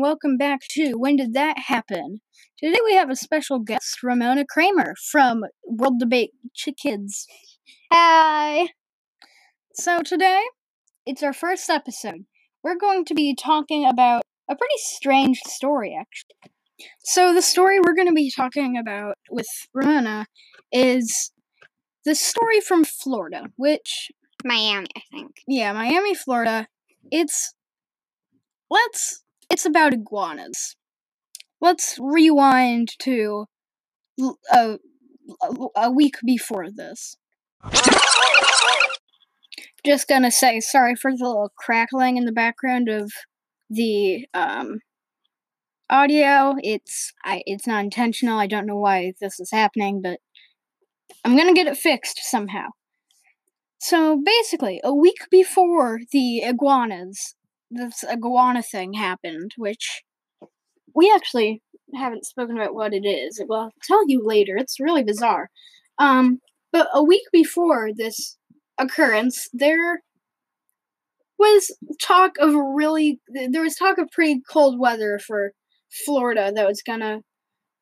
welcome back to When Did That Happen? Today we have a special guest, Ramona Kramer from World Debate Kids. Hi. So today, it's our first episode. We're going to be talking about a pretty strange story, actually. So the story we're going to be talking about with Ramona is the story from Florida, which, Miami, I think. yeah, Miami, Florida. It's let's it's about iguanas. Let's rewind to a, a week before this. Just gonna say sorry for the little crackling in the background of the um audio. It's I it's not intentional. I don't know why this is happening, but I'm gonna get it fixed somehow. So basically, a week before the iguanas, this iguana thing happened, which we actually haven't spoken about what it is. Well, I'll tell you later. It's really bizarre. Um, but a week before this occurrence, there was talk of really there was talk of pretty cold weather for Florida that was gonna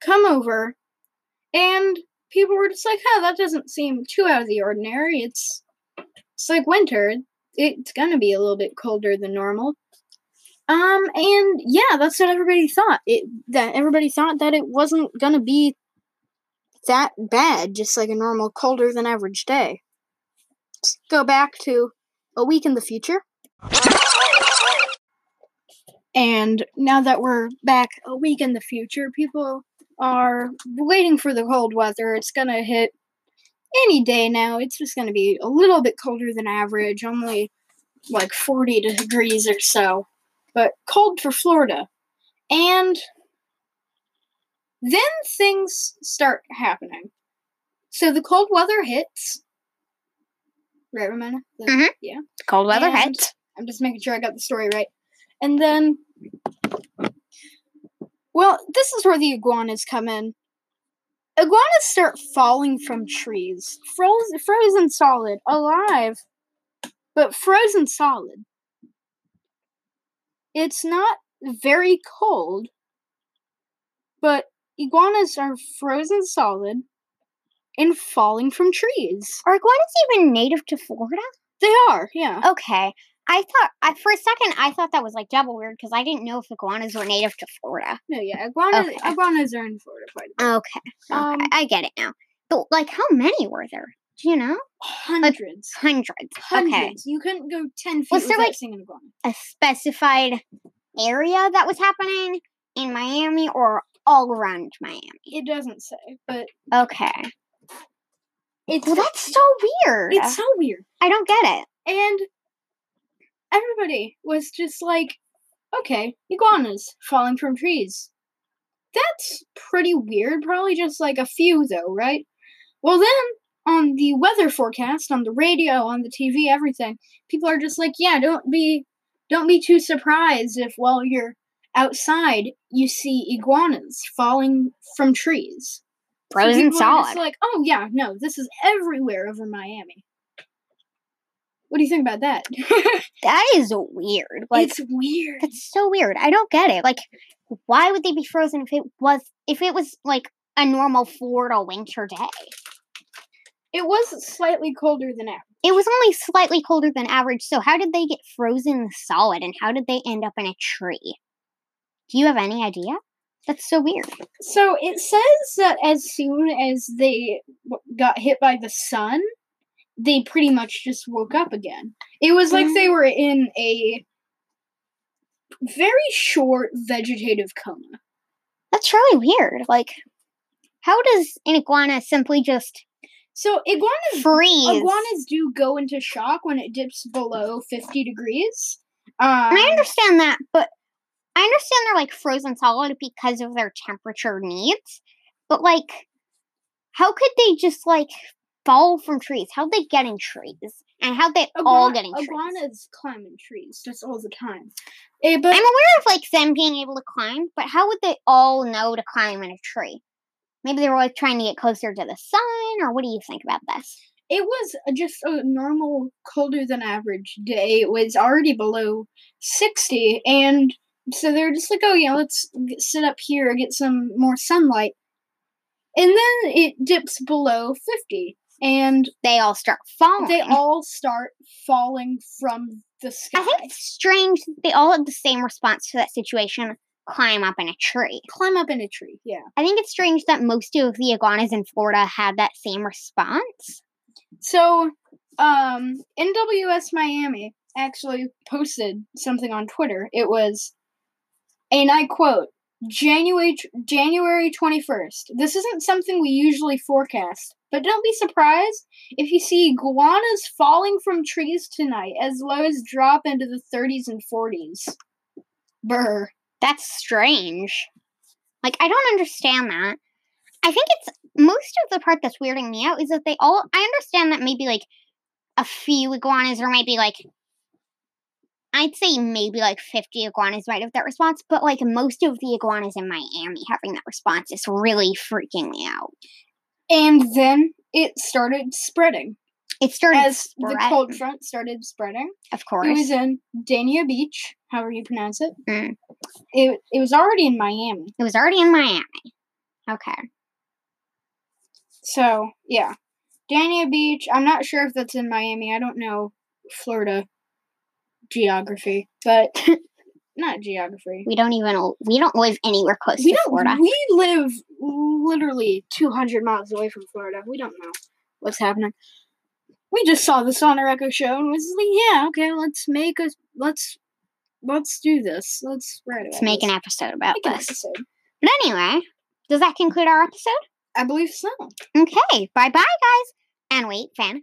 come over, and people were just like, "Huh, that doesn't seem too out of the ordinary. It's it's like winter. It's gonna be a little bit colder than normal." Um, and yeah, that's what everybody thought. It that everybody thought that it wasn't gonna be that bad, just like a normal colder than average day. Let's go back to a week in the future. And now that we're back a week in the future, people are waiting for the cold weather. It's gonna hit any day now. It's just gonna be a little bit colder than average, only like 40 degrees or so, but cold for Florida. And then things start happening. So the cold weather hits. Right, Ramona? The- Mhm. Yeah. Cold weather And- hits. I'm just making sure I got the story right. And then, well, this is where the iguanas come in. Iguanas start falling from trees, frozen, frozen solid, alive, but frozen solid. It's not very cold, but iguanas are frozen solid and falling from trees. Are iguanas even native to Florida? They are, yeah. Okay. I thought, I, for a second, I thought that was like double weird because I didn't know if iguanas were native to Florida. No, yeah, iguanas, Okay. iguanas are in Florida quite a bit. Okay. okay. Um, I get it now. But, like, how many were there? Do you know? Hundreds. Hundreds. Okay. Hundreds. You couldn't go ten feet Was there, like- seeing an iguana. A specified area that was happening in Miami or all around Miami? It doesn't say, but Okay. it's Well, that's so weird. it's so weird. I don't get it. And everybody was just like, okay, iguanas falling from trees. That's pretty weird. Probably just like a few though, right? Well then on the weather forecast, on the radio, on the TV, everything, people are just like, yeah, don't be don't be too surprised if while you're outside you see iguanas falling from trees. Frozen solid. like, oh yeah, no, this is everywhere over Miami. What do you think about that? That is weird. Like it's weird. that's so weird. I don't get it. Like why would they be frozen if it was if it was like a normal Florida winter day? It was slightly colder than average. It was only slightly colder than average, so how did they get frozen solid and how did they end up in a tree? Do you have any idea? That's so weird. So it says that as soon as they got hit by the sun, they pretty much just woke up again. It was like they were in a very short vegetative coma. That's really weird. Like how does an iguana simply just So iguanas freeze? iguanas do go into shock when it dips below 50 degrees. Um, I understand that, but I understand they're like frozen solid because of their temperature needs. But like, how could they just like fall from trees? How'd they get in trees? And how'd they all get in trees? Iguanas climb in trees just all the time. Eh, but I'm aware of like them being able to climb, but how would they all know to climb in a tree? Maybe they were like trying to get closer to the sun, or what do you think about this? it was just a normal colder than average day. It was already below 60 and so they're just like, oh yeah, let's sit up here, and get some more sunlight, and then it dips below fifty, and They all start falling. they all start falling from the sky. I think it's strange that they all have the same response to that situation climb up in a tree. climb up in a tree. Yeah. I think it's strange that most of the iguanas in Florida had that same response. So, um, NWS Miami actually posted something on Twitter. It was, and I quote, January January 21st. This isn't something we usually forecast, but don't be surprised if you see iguanas falling from trees tonight as low as drop into the 30s and 40s. Brr. That's strange. Like, I don't understand that. I think it's most of the part that's weirding me out is that they all. I understand that maybe like a few iguanas or maybe like. I'd say maybe like 50 iguanas might have that response, but like most of the iguanas in Miami having that response is really freaking me out. And then it started spreading It started as the cold front started spreading. of course, It was in Dania Beach, however you pronounce it. Mm. It it was already in Miami. It was already in Miami. Okay. So yeah, Dania Beach. I'm not sure if that's in Miami. I don't know Florida geography, but not geography. We don't even we don't live anywhere close We to don't. Florida. We live literally 200 miles away from Florida. We don't know what's happening. We just saw the Sonic Echo show and was like, yeah, okay, let's make a let's let's do this. Let's write it. Let's make an episode about Make this. episode. But anyway, does that conclude our episode? I believe so. Okay, bye bye, guys. And wait, fan,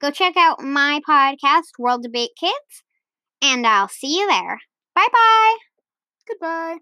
go check out my podcast, World Debate Kids, and I'll see you there. Bye bye. Goodbye.